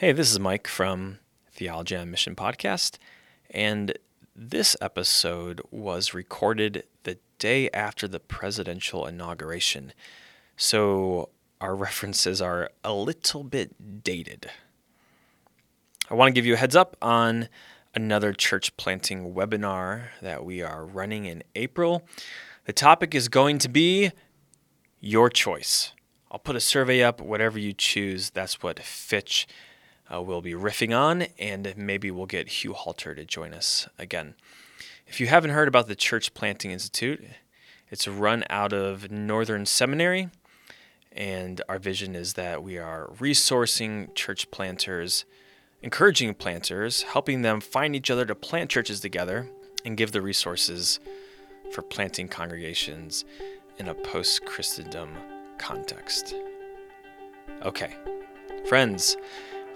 Hey, this is Mike from Theology on Mission podcast, and this episode was recorded the day after the presidential inauguration. So our references are a little bit dated. I want to give you a heads up on another church planting webinar that we are running in April. The topic is going to be your choice. I'll put a survey up, whatever you choose, that's what Fitch uh, will be riffing on, and maybe we'll get Hugh Halter to join us again. If you haven't heard about the Church Planting Institute, it's run out of Northern Seminary, and our vision is that we are resourcing church planters, encouraging planters, helping them find each other to plant churches together, and give the resources for planting congregations in a post Christendom context. Okay, friends,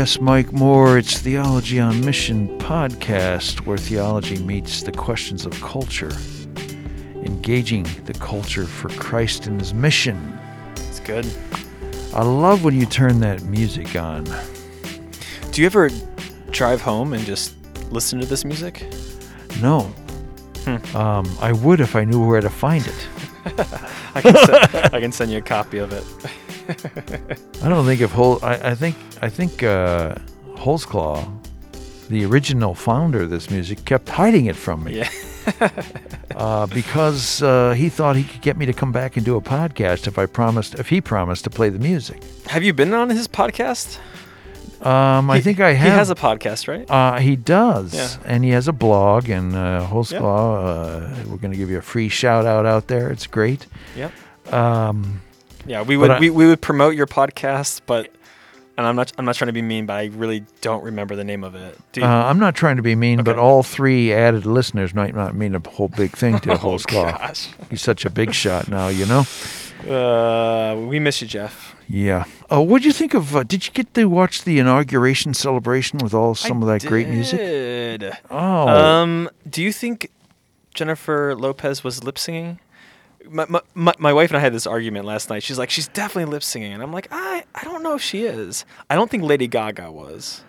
Yes, Mike Moore. It's Theology on Mission podcast, where theology meets the questions of culture, engaging the culture for Christ and His mission. It's good. I love when you turn that music on. Do you ever drive home and just listen to this music? No, Hmm. um, I would if I knew where to find it. I can, send, I can send you a copy of it. I don't think if Hol- I, I think I think uh, Holsclaw, the original founder of this music, kept hiding it from me. Yeah. uh, because uh, he thought he could get me to come back and do a podcast if I promised, if he promised to play the music. Have you been on his podcast? Um, I He- think I have. He has a podcast, right? Uh, he does, Yeah. and he has a blog. And uh, Holsclaw, uh, we're going to give you a free shout out out there. It's great. Yep. Um, Yeah, we would I- we, we would promote your podcast, but and I'm not I'm not trying to be mean, but I really don't remember the name of it. Do you, uh, I'm not trying to be mean, but all three added listeners might not mean a whole big thing to oh Holsclaw. gosh. He's such a big shot now, you know. Uh, we miss you, Jeff. Yeah. Oh, what'd you think of? Uh, did you get to watch the inauguration celebration with all some of that great music? Oh, Um, do you think Jennifer Lopez was lip singing? My, my, my, wife and I had this argument last night. She's like, she's definitely lip singing, and I'm like, I I don't know if she is. I don't think Lady Gaga was.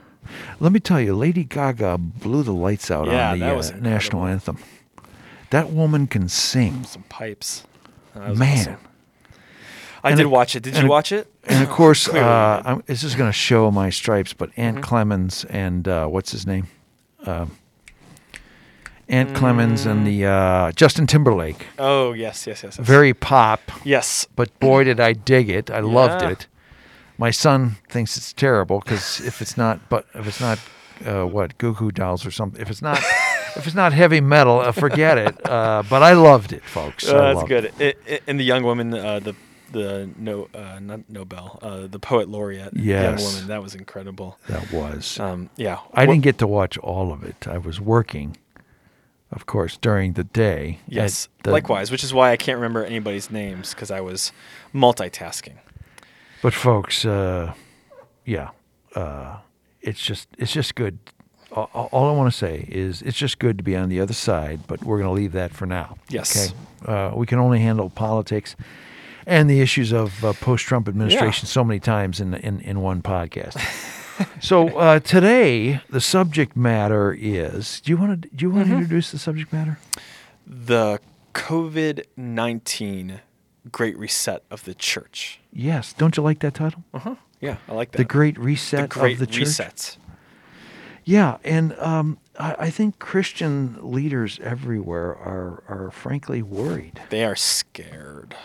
let me tell you, Lady Gaga blew the lights out Yeah, on the uh, national anthem. That woman can sing, Some pipes. Man. awesome. I And did it- watch it. Did you it- watch it? And of course, uh. I'm, this is going to show my stripes, but Aunt Mhm. Clemens and uh, what's his name? Ant Clemons and the uh, Justin Timberlake. Oh yes, yes, yes. yes. Very pop, Yes. but boy, did I dig it! I loved Yeah. it. My son thinks it's terrible because if it's not, but if it's not, uh, what Goo Goo Dolls or something, if it's not, if it's not heavy metal, uh, forget it. Uh, but I loved it, folks. Uh, that's loved good. it. It, and the young woman, uh, the the no uh, not Nobel, uh, the poet laureate, young woman, that was incredible. That was. Um, yeah, I Wha- didn't get to watch all of it. I was working, of course, during the day. Yes, the- likewise, which is why I can't remember anybody's names because I was multitasking. But folks, uh, yeah, uh, it's just it's just good. All, all I want to say is it's just good to be on the other side. But we're going to leave that for now. Yes. Okay. Uh, we can only handle politics and the issues of uh, post-Trump administration so many times in in, in one podcast. so uh, today the subject matter is. Do you want to do you want Mm-hmm. to introduce the subject matter? The COVID nineteen Great Reset of the Church. Yes. Don't you like that title? Uh huh. Yeah, I like that. The Great the Reset Great of the Church. Reset. Yeah, and um, I, I think Christian leaders everywhere are are frankly worried. They are scared.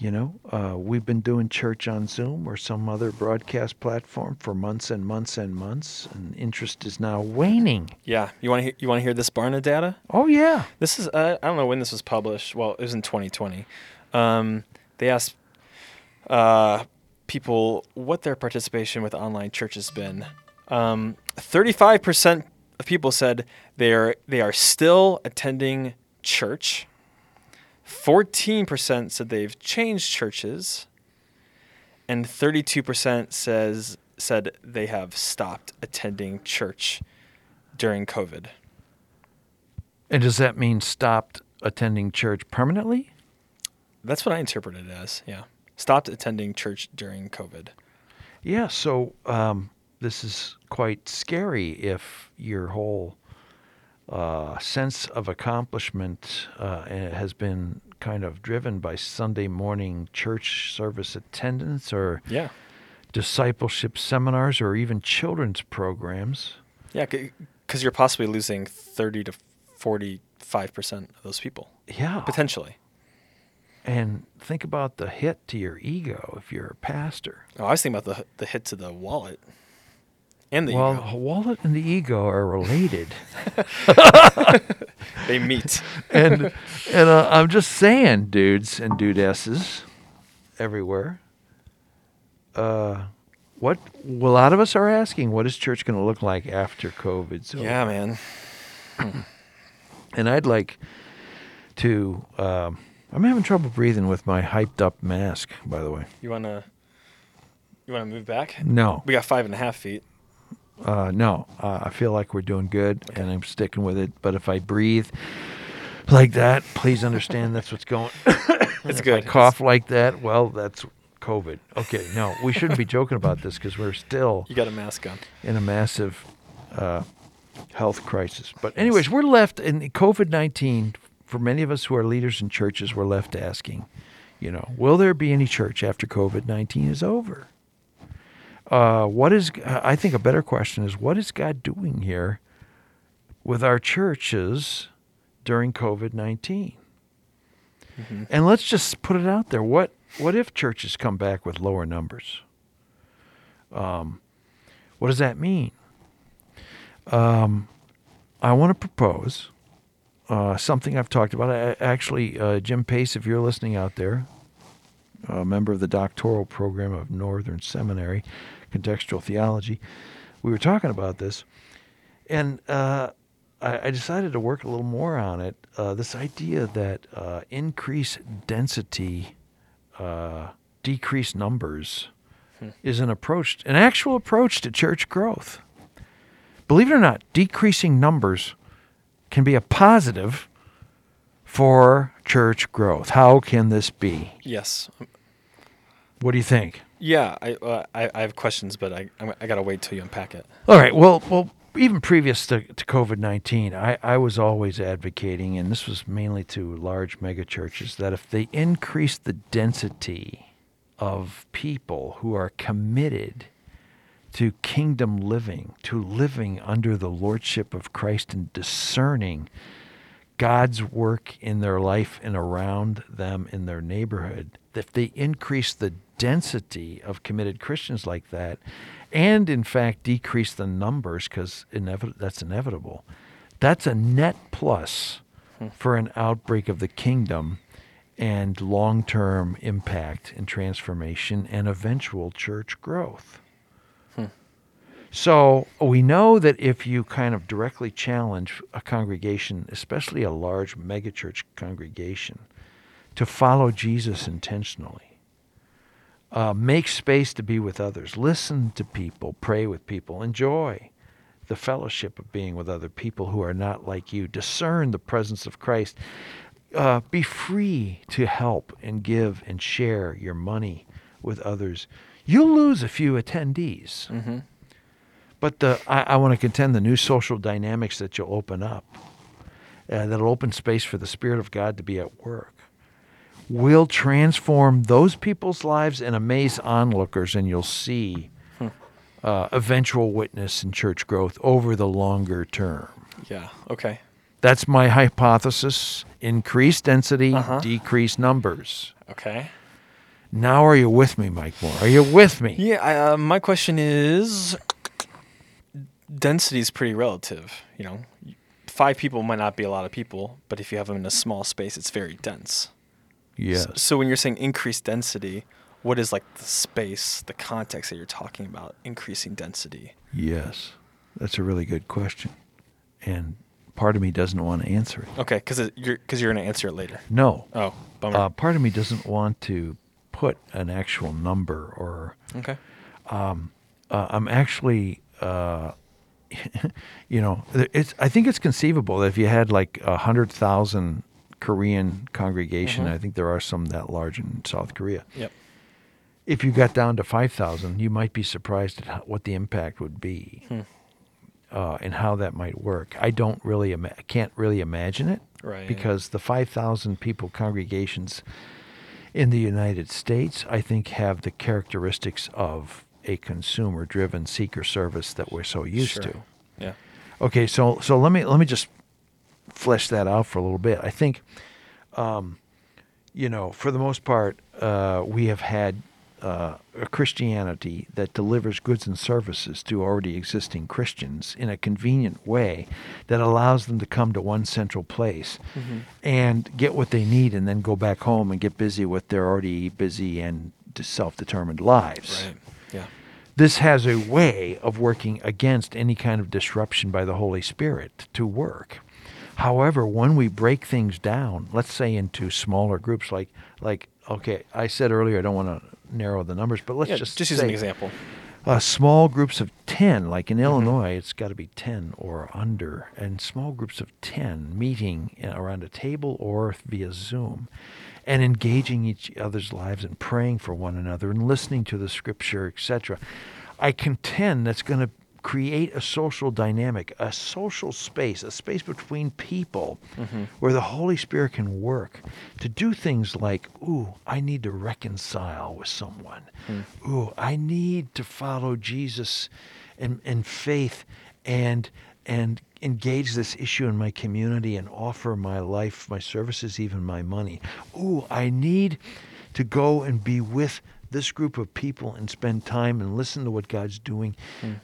You know, uh, we've been doing church on Zoom or some other broadcast platform for months and months and months, and interest is now waning. Yeah, you want to you want to hear this Barna data? Oh yeah, This is uh, I don't know when this was published. Well, it was in 2020. Um, they asked uh, people what their participation with online church has been. Um, thirty-five percent of people said they are they are still attending church. Fourteen percent said they've changed churches, and thirty-two percent says said they have stopped attending church during COVID. And does that mean stopped attending church permanently? That's what I interpret it as. Yeah, stopped attending church during COVID. Yeah, so um, this is quite scary if your whole uh, sense of accomplishment uh, has been kind of driven by Sunday morning church service attendance or Yeah. discipleship seminars or even children's programs. Yeah, because you're possibly losing 30 to 45% of those people, Yeah. potentially. And think about the hit to your ego if you're a pastor. Oh, I was thinking about the, the hit to the wallet and the well, ego. a wallet and the ego are related. They meet. and and uh, I'm just saying, dudes and dudesses everywhere. Uh, what a lot of us are asking, what is church going to look like after COVID? over? yeah, man. And I'd like to. Um, I'm having trouble breathing with my hyped up mask, by the way. You want to you want to move back? No, We got five and a half feet. Uh, no. Uh, I feel like we're doing good, and I'm sticking with it. But if I breathe like that, please understand that's what's going. It's If good. I cough like that, well, that's COVID. Okay, no, we shouldn't be joking about this because we're still You got a mask on. in a massive uh, health crisis. But anyways, we're left in COVID nineteen. For many of us who are leaders in churches, we're left asking, you know, will there be any church after COVID nineteen is over? Uh, what is? I think a better question is, what is God doing here with our churches during COVID 19 And let's just put it out there. What what if churches come back with lower numbers? Um, what does that mean? Um, I want to propose uh, something I've talked about. I, actually, uh, Jim Pace, if you're listening out there, a member of the doctoral program of Northern Seminary, contextual theology, we were talking about this, and uh, I, I decided to work a little more on it. Uh, this idea that uh, increase density, uh, decrease numbers, is an approach, an actual approach to church growth. Believe it or not, decreasing numbers can be a positive for church growth. How can this be? Yes. What do you think? Yeah, I, uh, I I have questions, but I I'm- gotta wait till you unpack it. All right. Well, well, even previous to, to COVID nineteen, I, I was always advocating, and this was mainly to large mega churches, that if they increase the density of people who are committed to kingdom living, to living under the lordship of Christ and discerning God's work in their life and around them in their neighborhood, if they increase the density of committed Christians like that, and in fact decrease the numbers because inevit- that's inevitable, that's a net plus hmm. for an outbreak of the kingdom and long term impact and transformation and eventual church growth. Hmm. So we know that if you kind of directly challenge a congregation, especially a large megachurch congregation, to follow Jesus intentionally, uh, make space to be with others, listen to people, pray with people, enjoy the fellowship of being with other people who are not like you, discern the presence of Christ, uh, be free to help and give and share your money with others. You'll lose a few attendees. Mm-hmm. But the, I, I want to contend the new social dynamics that you'll open up, uh, that'll open space for the Spirit of God to be at work, will transform those people's lives and amaze onlookers, and you'll see uh, eventual witness and church growth over the longer term. Yeah. Okay. That's my hypothesis. Increased density, Uh-huh. decreased numbers. Okay. Now, are you with me, Mike Moore? Are you with me? Yeah. I, uh, my question is, density is pretty relative. You know, five people might not be a lot of people, but if you have them in a small space, it's very dense. Yes. So when you're saying increased density, what is like the space, the context that you're talking about increasing density? Yes. That's a really good question, and part of me doesn't want to answer it. Okay, because you're because you're gonna answer it later. No, Oh, bummer. uh, part of me doesn't want to put an actual number or okay. uh, I'm actually, uh, you know, it's. I think it's conceivable that if you had like a hundred thousand Korean congregation, Mhm. I think there are some that large in South Korea. Yep. If you got down to five thousand, you might be surprised at how, what the impact would be, Hmm. uh, and how that might work. I don't really, ima- can't really imagine it Right. because the five thousand people congregations in the United States, I think, have the characteristics of a consumer-driven seeker service that we're so used Sure. to. Yeah. Okay, so so let me let me just flesh that out for a little bit. I think, um, you know, for the most part, uh, we have had uh, a Christianity that delivers goods and services to already existing Christians in a convenient way that allows them to come to one central place Mhm. and get what they need, and then go back home and get busy with their already busy and self-determined lives Right. Yeah. this has a way of working against any kind of disruption by the Holy Spirit to work. However, when we break things down, let's say into smaller groups, like like okay, I said earlier I don't want to narrow the numbers, but let's yeah, just just as an example. uh, small groups of 10, like in Mm-hmm. Illinois, it's got to be 10 or under, and small groups of 10 meeting uh, around a table or via Zoom and engaging each other's lives and praying for one another and listening to the scripture, etc. I contend that's going to create a social dynamic, a social space, a space between people Mhm. where the Holy Spirit can work to do things like, ooh, I need to reconcile with someone. Hmm. Ooh, I need to follow Jesus in, in faith and and engage this issue in my community and offer my life, my services, even my money. Ooh, I need to go and be with this group of people and spend time and listen to what God's doing,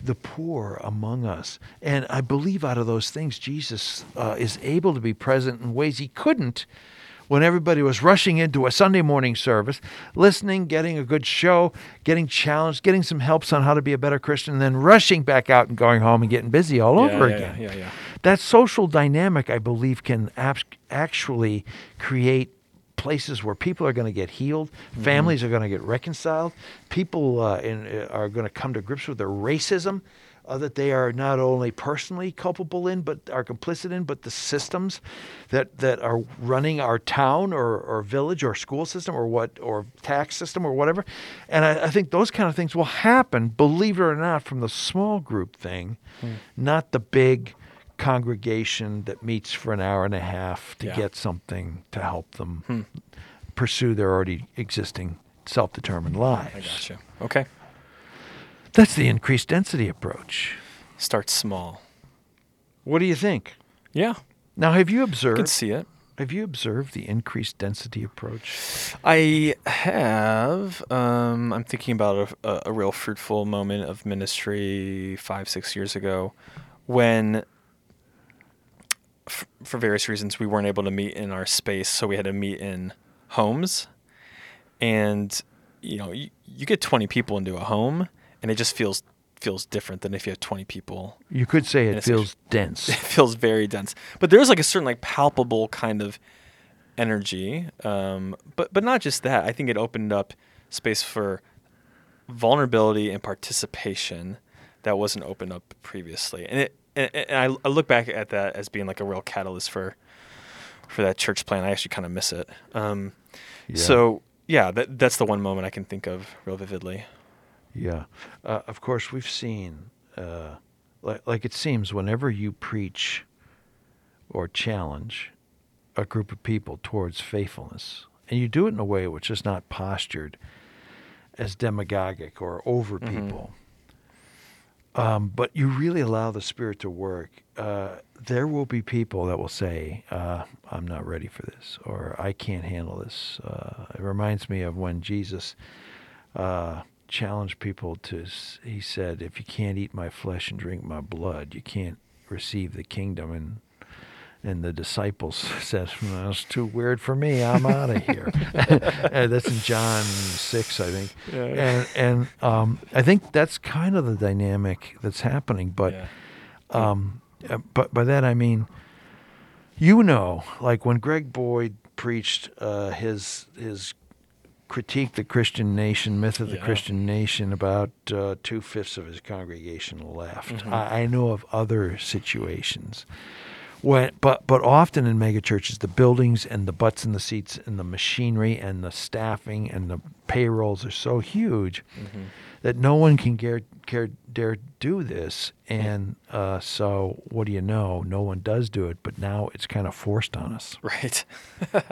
the poor among us. And I believe out of those things, Jesus uh, is able to be present in ways he couldn't when everybody was rushing into a Sunday morning service, listening, getting a good show, getting challenged, getting some helps on how to be a better Christian, and then rushing back out and going home and getting busy all Yeah, over yeah, again. Yeah, yeah. That social dynamic, I believe, can actually create places where people are going to get healed, Mm-hmm. families are going to get reconciled, people uh, in, uh, are going to come to grips with their racism. Uh, that they are not only personally culpable in, but are complicit in, but the systems that, that are running our town or, or village or school system or what or tax system or whatever. And I, I think those kind of things will happen, believe it or not, from the small group thing, not the big congregation that meets for an hour and a half to Yeah. get something to help them Hmm. pursue their already existing self-determined lives. I gotcha. Okay. That's the increased density approach. Start small. What do you think? Yeah. Now, have you observed? I can see it. Have you observed the increased density approach? I have. Um, I'm thinking about a, a, a real fruitful moment of ministry five, six years ago when, f- for various reasons, we weren't able to meet in our space. So we had to meet in homes. And, you know, you, you get 20 people into a home and it just feels feels different than if you have 20 people You could say it feels dense. it feels very dense. But there's like a certain like palpable kind of energy. Um, but but not just that. I think it opened up space for vulnerability and participation that wasn't opened up previously. And it and, and I, I look back at that as being like a real catalyst for for that church plan. I actually kind of miss it. Um, Yeah. So yeah, that that's the one moment I can think of real vividly. Yeah. Uh, of course, we've seen, uh, like, like it seems, whenever you preach or challenge a group of people towards faithfulness, and you do it in a way which is not postured as demagogic or over Mhm. people, um, but you really allow the Spirit to work, uh, there will be people that will say, uh, I'm not ready for this, or I can't handle this. Uh, it reminds me of when Jesus uh, challenged people to, he said, if you can't eat my flesh and drink my blood, you can't receive the kingdom. And and the disciples said, well, "That's too weird for me. I'm out of here." and that's in John six, I think. Yeah. And and um, I think that's kind of the dynamic that's happening. But Yeah. Um, uh, but by that I mean, you know, like when Greg Boyd preached uh, his his critique the Christian nation, myth of the Yeah. Christian nation, about uh, two fifths of his congregation left. Mhm. I, I know of other situations. When, but but often in megachurches, the buildings and the butts in the seats and the machinery and the staffing and the payrolls are so huge Mhm. that no one can care, care dare do this. And uh, so, what do you know? No one does do it, but now it's kind of forced on us. Right.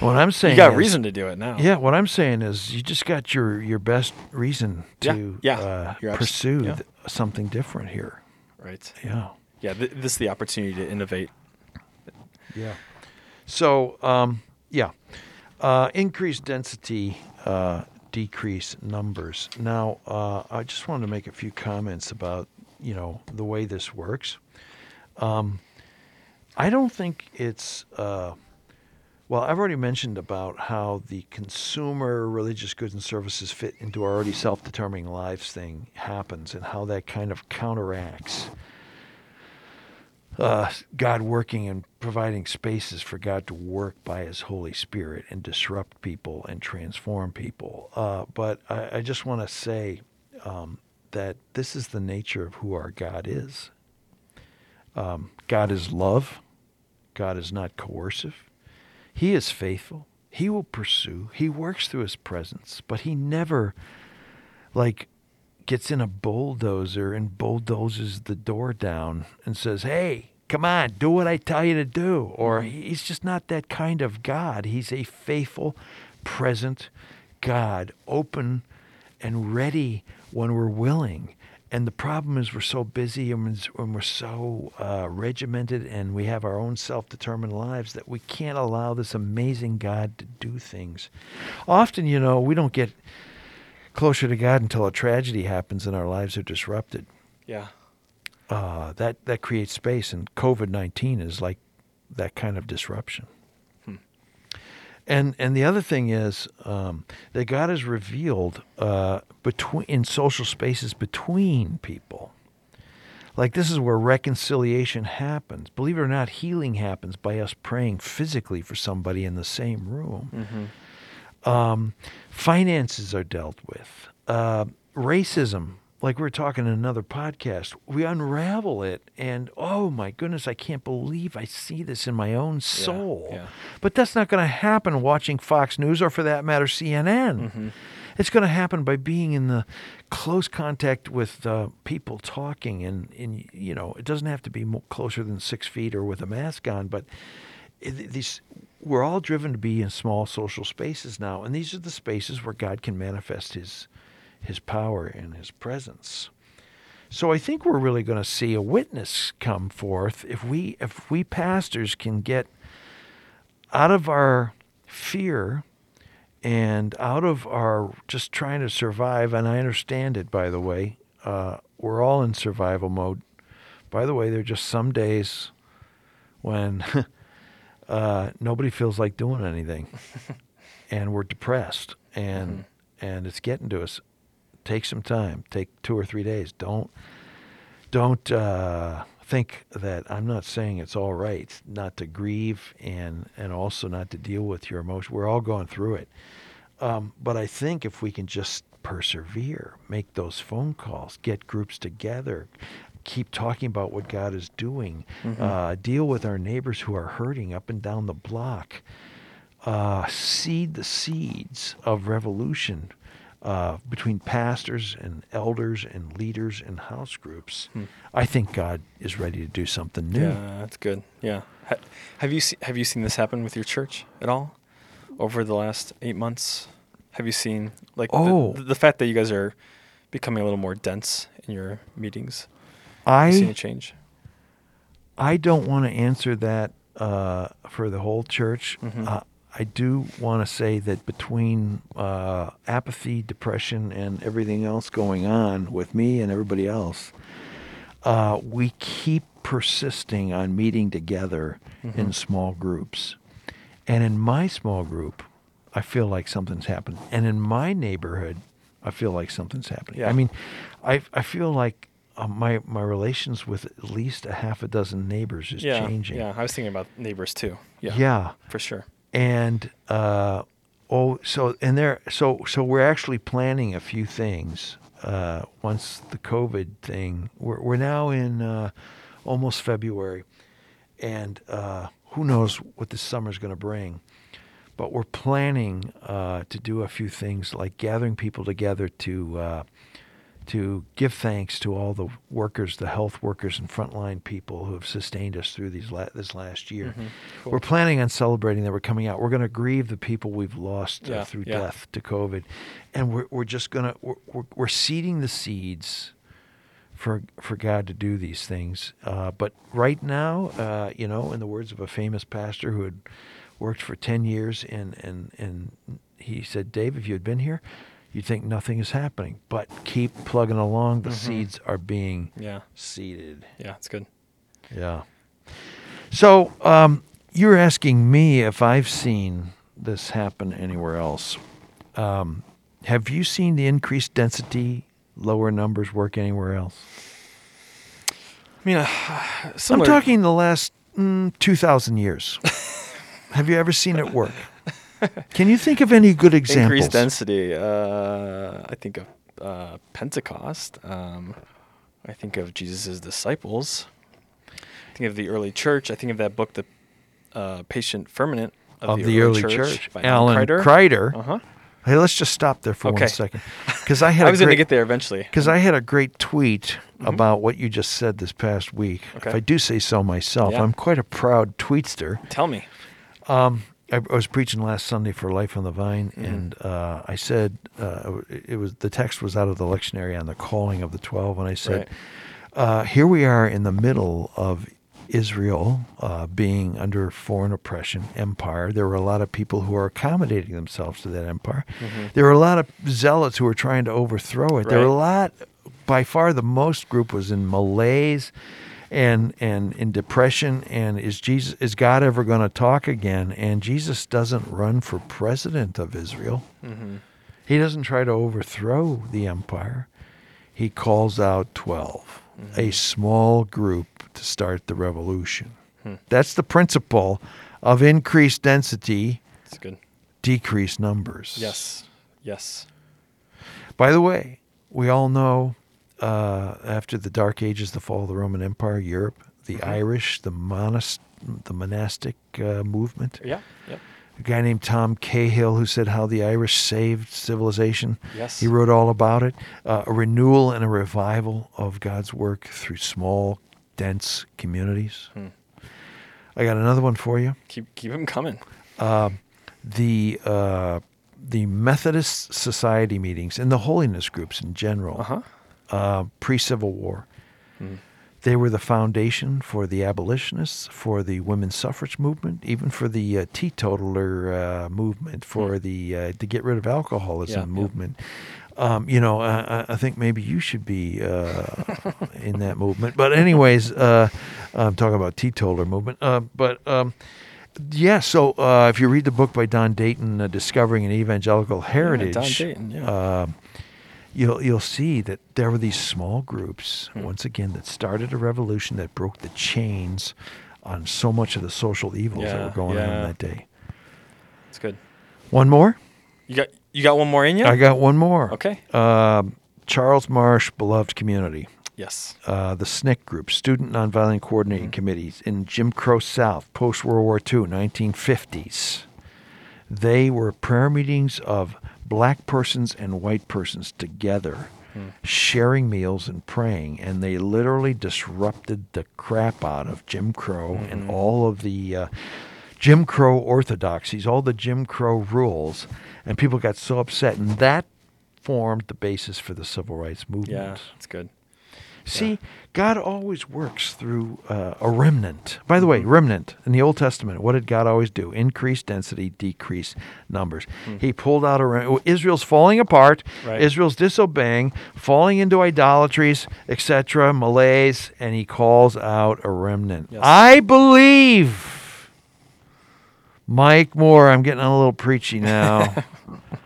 What I'm saying, you got is- reason to do it now. Yeah, what I'm saying is, you just got your your best reason to yeah, Uh, you're abs- pursue yeah. something different here. Right. Yeah, Yeah. Th- this is the opportunity to innovate. yeah. So, um, yeah, uh, increased density, uh, decrease numbers. Now, uh, I just wanted to make a few comments about you know the way this works. Um, I don't think it's. Uh, well, I've already mentioned about how the consumer religious goods and services fit into our already self-determining lives thing happens, and how that kind of counteracts uh, God working and providing spaces for God to work by His Holy Spirit and disrupt people and transform people. Uh, but I, I just want to say um, that this is the nature of who our God is. Um, God is love. God is not coercive. He is faithful. He will pursue. He works through His presence, but He never, like, gets in a bulldozer and bulldozes the door down and says, "Hey, come on, do what I tell you to do." Or he's just not that kind of God. He's a faithful, present God, open and ready when we're willing. And the problem is we're so busy and we're- so uh, regimented and we have our own self-determined lives that we can't allow this amazing God to do things. Often, you know, we don't get closer to God until a tragedy happens and our lives are disrupted. Yeah. Uh, that that creates space, and COVID nineteen is like that kind of disruption. Hmm. And and the other thing is um, that God has revealed uh, between in social spaces between people. Like this is where reconciliation happens. Believe it or not, healing happens by us praying physically for somebody in the same room Mm-hmm. Um, finances are dealt with. Uh, racism, like we are talking in another podcast, we unravel it, and oh my goodness, I can't believe I see this in my own soul. yeah. But that's not going to happen watching Fox News or, for that matter, CNN. Mhm. It's going to happen by being in the close contact with uh, people talking, and, and you know, it doesn't have to be closer than six feet or with a mask on, but these we're all driven to be in small social spaces now, and these are the spaces where God can manifest His His power and His presence. So I think we're really going to see a witness come forth if we if we pastors can get out of our fear and out of our just trying to survive. And I understand it, by the way. Uh, we're all in survival mode. By the way, there are just some days when uh, nobody feels like doing anything, and we're depressed, and and it's getting to us. Take some time. Take two or three days. Don't don't uh, think that I'm not saying it's all right not to grieve and and also not to deal with your emotion. We're all going through it. Um, but I think if we can just persevere, make those phone calls, get groups together, keep talking about what God is doing, Mhm. uh, deal with our neighbors who are hurting up and down the block, uh, seed the seeds of revolution uh, between pastors and elders and leaders and house groups. Hmm. I think God is ready to do something new. Yeah, that's good. Yeah. Ha- have you se- have you seen this happen with your church at all over the last eight months? Have you seen like Oh. the, the fact that you guys are becoming a little more dense in your meetings? You seen a I change? I don't want to answer that uh, for the whole church. Mhm. Uh, I do want to say that between uh, apathy, depression, and everything else going on with me and everybody else, uh, we keep persisting on meeting together in Mhm. small groups. And in my small group, I feel like something's happened. And in my neighborhood, I feel like something's happening. Yeah. I mean, I, I feel like uh, my my relations with at least a half a dozen neighbors is yeah, changing. yeah. I was thinking about neighbors too. Yeah, Yeah. for sure. and uh, oh, so and there, so so we're actually planning a few things. Uh, once the COVID thing, we're we're now in uh, almost February, and uh, who knows what this summer's going to bring. But we're planning uh, to do a few things like gathering people together to uh, to give thanks to all the workers, the health workers and frontline people who have sustained us through these la- this last year. Mhm. Cool. We're planning on celebrating that we're coming out. We're going to grieve the people we've lost uh, through yeah. death to COVID, and we're we're just gonna we're, we're, we're seeding the seeds for for God to do these things. Uh, but right now, uh, you know, in the words of a famous pastor who had worked for ten years, and and and he said, Dave, if you had been here, you'd think nothing is happening. But keep plugging along. The Mhm. seeds are being Yeah, seeded. yeah. It's good. Yeah. So um, you're asking me if I've seen this happen anywhere else. Um, have you seen the increased density, lower numbers work anywhere else? I mean, uh, I'm talking the last mm, 2,000 years. have you ever seen it work? Can you think of any good examples? increased density. Uh, I think of uh, Pentecost. Um, I think of Jesus' disciples. I think of the early church. I think of that book, The uh, Patient Ferment of the, early church, by Alan Kreider. Kreider. Uh huh. Hey, let's just stop there for Okay. one second, because I had I was going to get there eventually. Because I had a great tweet Mhm. about what you just said this past week. If I do say so myself, Yeah. I'm quite a proud tweetster. Tell me. Um, I, I was preaching last Sunday for Life on the Vine, Mhm. and uh, I said uh, it was the text was out of the lectionary on the calling of the twelve, and I said, Right. uh, "Here we are in the middle of." Israel uh, being under foreign oppression, empire. There were a lot of people who are accommodating themselves to that empire. Mhm. There were a lot of zealots who were trying to overthrow it. There were a lot. By far, the most group was in malaise, and and in depression. And is Jesus is God ever going to talk again? And Jesus doesn't run for president of Israel. Mhm. He doesn't try to overthrow the empire. He calls out 12, a Mhm. small group to start the revolution. Hmm. That's the principle of increased density, It's good. decreased numbers. Yes. Yes. By the way, we all know uh, after the Dark Ages, the fall of the Roman Empire, Europe, the Mhm. Irish, the monast, the monastic uh, movement. Yeah. Yep. A guy named Tom Cahill who said how the Irish saved civilization. Yes. He wrote all about it. Uh, a renewal and a revival of God's work through small, dense communities. Hmm. I got another one for you. Keep keep them coming. Uh, the uh, the Methodist Society meetings and the holiness groups in general, Uh huh. Uh, pre Civil War, Mm. they were the foundation for the abolitionists, for the women's suffrage movement, even for the uh, teetotaler uh, movement, for Hmm. the uh, to get rid of alcoholism Yeah, yeah. movement. Um, you know, I, I- think maybe you should be uh, in that movement. But anyways, uh, I'm talking about teetotaler movement. Uh, but um, yeah, so uh, if you read the book by Don Dayton, uh, "Discovering an Evangelical Heritage," Don Dayton, yeah. You'll you'll see that there were these small groups Hmm. once again that started a revolution that broke the chains on so much of the social evils that were going on that day. That's good. One more. You got you got one more in you? I got one more. Okay. Um, Charles Marsh, beloved community. Yes. Uh, the SNCC group, Student Nonviolent Coordinating Mhm. Committees, in Jim Crow South, post World War II, 1950s. They were prayer meetings of black persons and white persons together, Hmm. sharing meals and praying, and they literally disrupted the crap out of Jim Crow and Mhm. all of the uh, Jim Crow orthodoxies, all the Jim Crow rules, and people got so upset, and that formed the basis for the civil rights movement. Yeah. It's good. See, God always works through uh, a remnant. By the way, Mhm. remnant in the Old Testament, what did God always do? Increase density, decrease numbers. Hmm. He pulled out a rem- Israel's falling apart. Right. Israel's disobeying, falling into idolatries, etc., malaise, and he calls out a remnant. Yes. I believe. Mike Moore, I'm getting a little preachy now.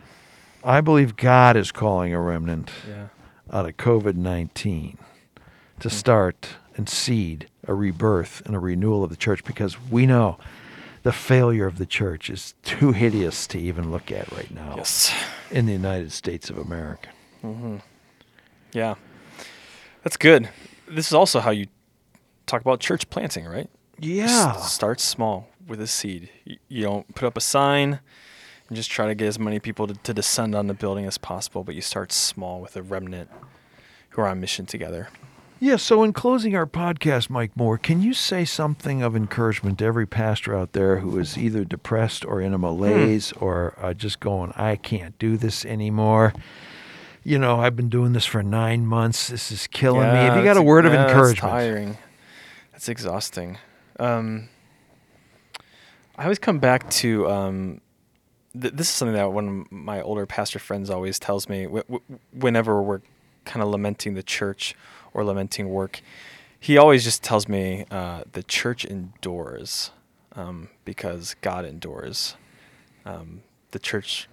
I believe God is calling a remnant Yeah. out of COVID 19. To start and seed a rebirth and a renewal of the church because we know the failure of the church is too hideous to even look at right now Yes. in the United States of America. Mm-hmm. Yeah. That's good. This is also how you talk about church planting, right? Yeah. Start small with a seed. You, you don't put up a sign and just try to get as many people to, to descend on the building as possible, but you start small with a remnant who are on mission together. Yeah, so in closing our podcast, Mike Moore, can you say something of encouragement to every pastor out there who is either depressed or in a malaise or uh, just going, I can't do this anymore? You know, I've been doing this for nine months. This is killing me. Have you got a word of yeah, it's encouragement? tiring. That's exhausting. Um, I always come back to um, th- this is something that one of my older pastor friends always tells me w- w- whenever we're kind of lamenting the church or lamenting work. He always just tells me uh, the church endures um, because God endures. Um, the church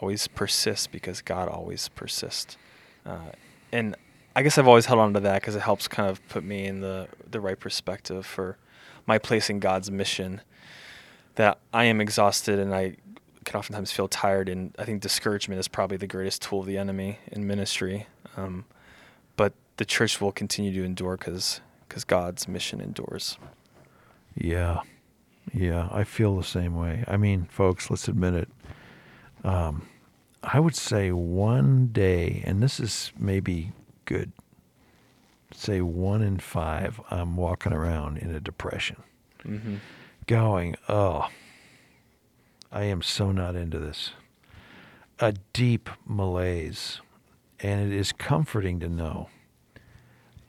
always persists because God always persists. Uh, and I guess I've always held on to that because it helps kind of put me in the, the right perspective for my place in God's mission. That I am exhausted and I can oftentimes feel tired, and I think discouragement is probably the greatest tool of the enemy in ministry. Um, the church will continue to endure because because God's mission endures. Yeah. Yeah, I feel the same way. I mean, folks, let's admit it. Um, I would say one day, and this is maybe good, say one in five, I'm walking around in a depression, Mm-hmm. going, oh, I am so not into this. A deep malaise. And it is comforting to know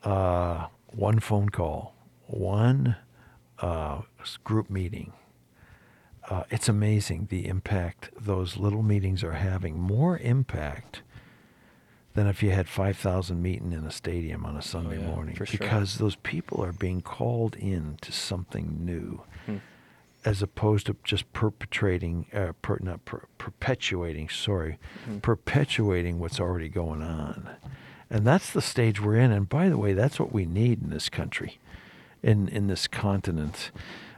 uh, one phone call, one uh, group meeting. Uh, it's amazing the impact those little meetings are having. More impact than if you had 5,000 meeting in a stadium on a Sunday yeah, morning sure. because those people are being called in to something new Hmm. as opposed to just perpetrating, uh, per, not per, perpetuating, sorry, Mhm. perpetuating what's already going on. And that's the stage we're in. And by the way, that's what we need in this country, in, in this continent.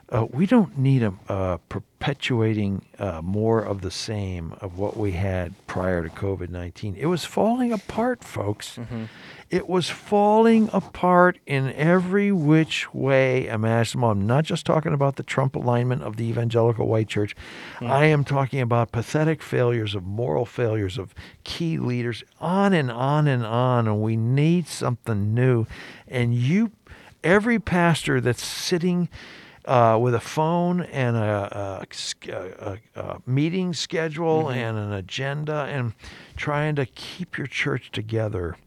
Uh, we don't need a, uh, perpetuating uh, more of the same of what we had prior to COVID 19. It was falling apart, folks. Mm-hmm. It was falling apart in every which way imaginable. I'm not just talking about the Trump alignment of the evangelical white church. I am talking about pathetic failures of moral failures of key leaders, on and on and on. And we need something new. And you, every pastor that's sitting uh, with a phone and a, a, a, a meeting schedule and an agenda and trying to keep your church together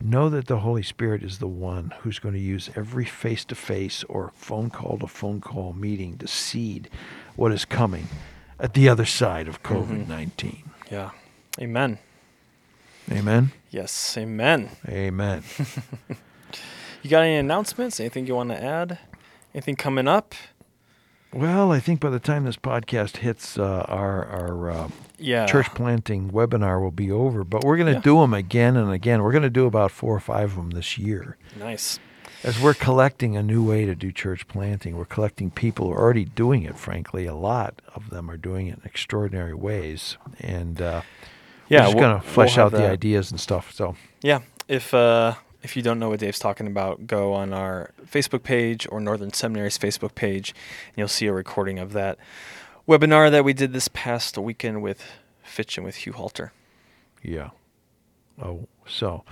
know that the Holy Spirit is the one who's going to use every face to face or phone call to phone call meeting to seed what is coming at the other side of COVID 19. Yeah. Amen. Amen. Yes. Amen. Amen. You got any announcements? Anything you want to add? Anything coming up? well, I think by the time this podcast hits, uh, our, our uh, Yeah. church planting webinar will be over, but we're going to Yeah. do them again and again. We're going to do about four or five of them this year. Nice. As we're collecting a new way to do church planting, we're collecting people who are already doing it, frankly. A lot of them are doing it in extraordinary ways. And uh, Yeah. we're just we'll- going to flesh we'll out the that. ideas and stuff. So, Yeah. If uh, if you don't know what Dave's talking about, go on our Facebook page or Northern Seminary's Facebook page, and you'll see a recording of that webinar that we did this past weekend with Fitch and with Hugh Halter. yeah. Oh, so,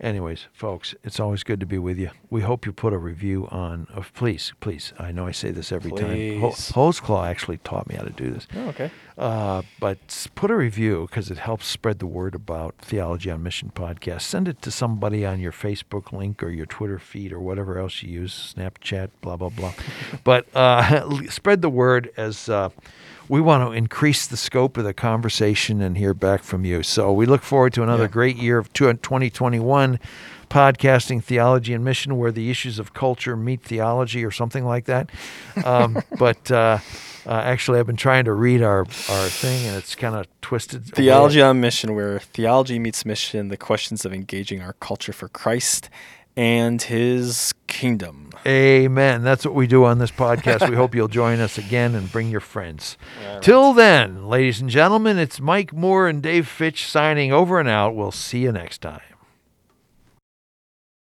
anyways, folks, it's always good to be with you. We hope you put a review on. Of please, please. I know I say this every time. Ho- Please. Holsclaw actually taught me how to do this. Oh, okay. Uh, but put a review because it helps spread the word about Theology on Mission podcast. Send it to somebody on your Facebook link or your Twitter feed or whatever else you use, Snapchat, blah, blah, blah. but uh, spread the word as uh, we want to increase the scope of the conversation and hear back from you. So we look forward to another Yeah. great year of two- 2021 podcasting theology and mission where the issues of culture meet theology or something like that. Um, but uh, uh, actually, I've been trying to read our, our thing and it's kind of twisted. away. Theology on Mission, where theology meets mission, the questions of engaging our culture for Christ and his kingdom. Amen. That's what we do on this podcast. we hope you'll join us again and bring your friends. Till then, ladies and gentlemen, it's Mike Moore and Dave Fitch signing over and out. We'll see you next time.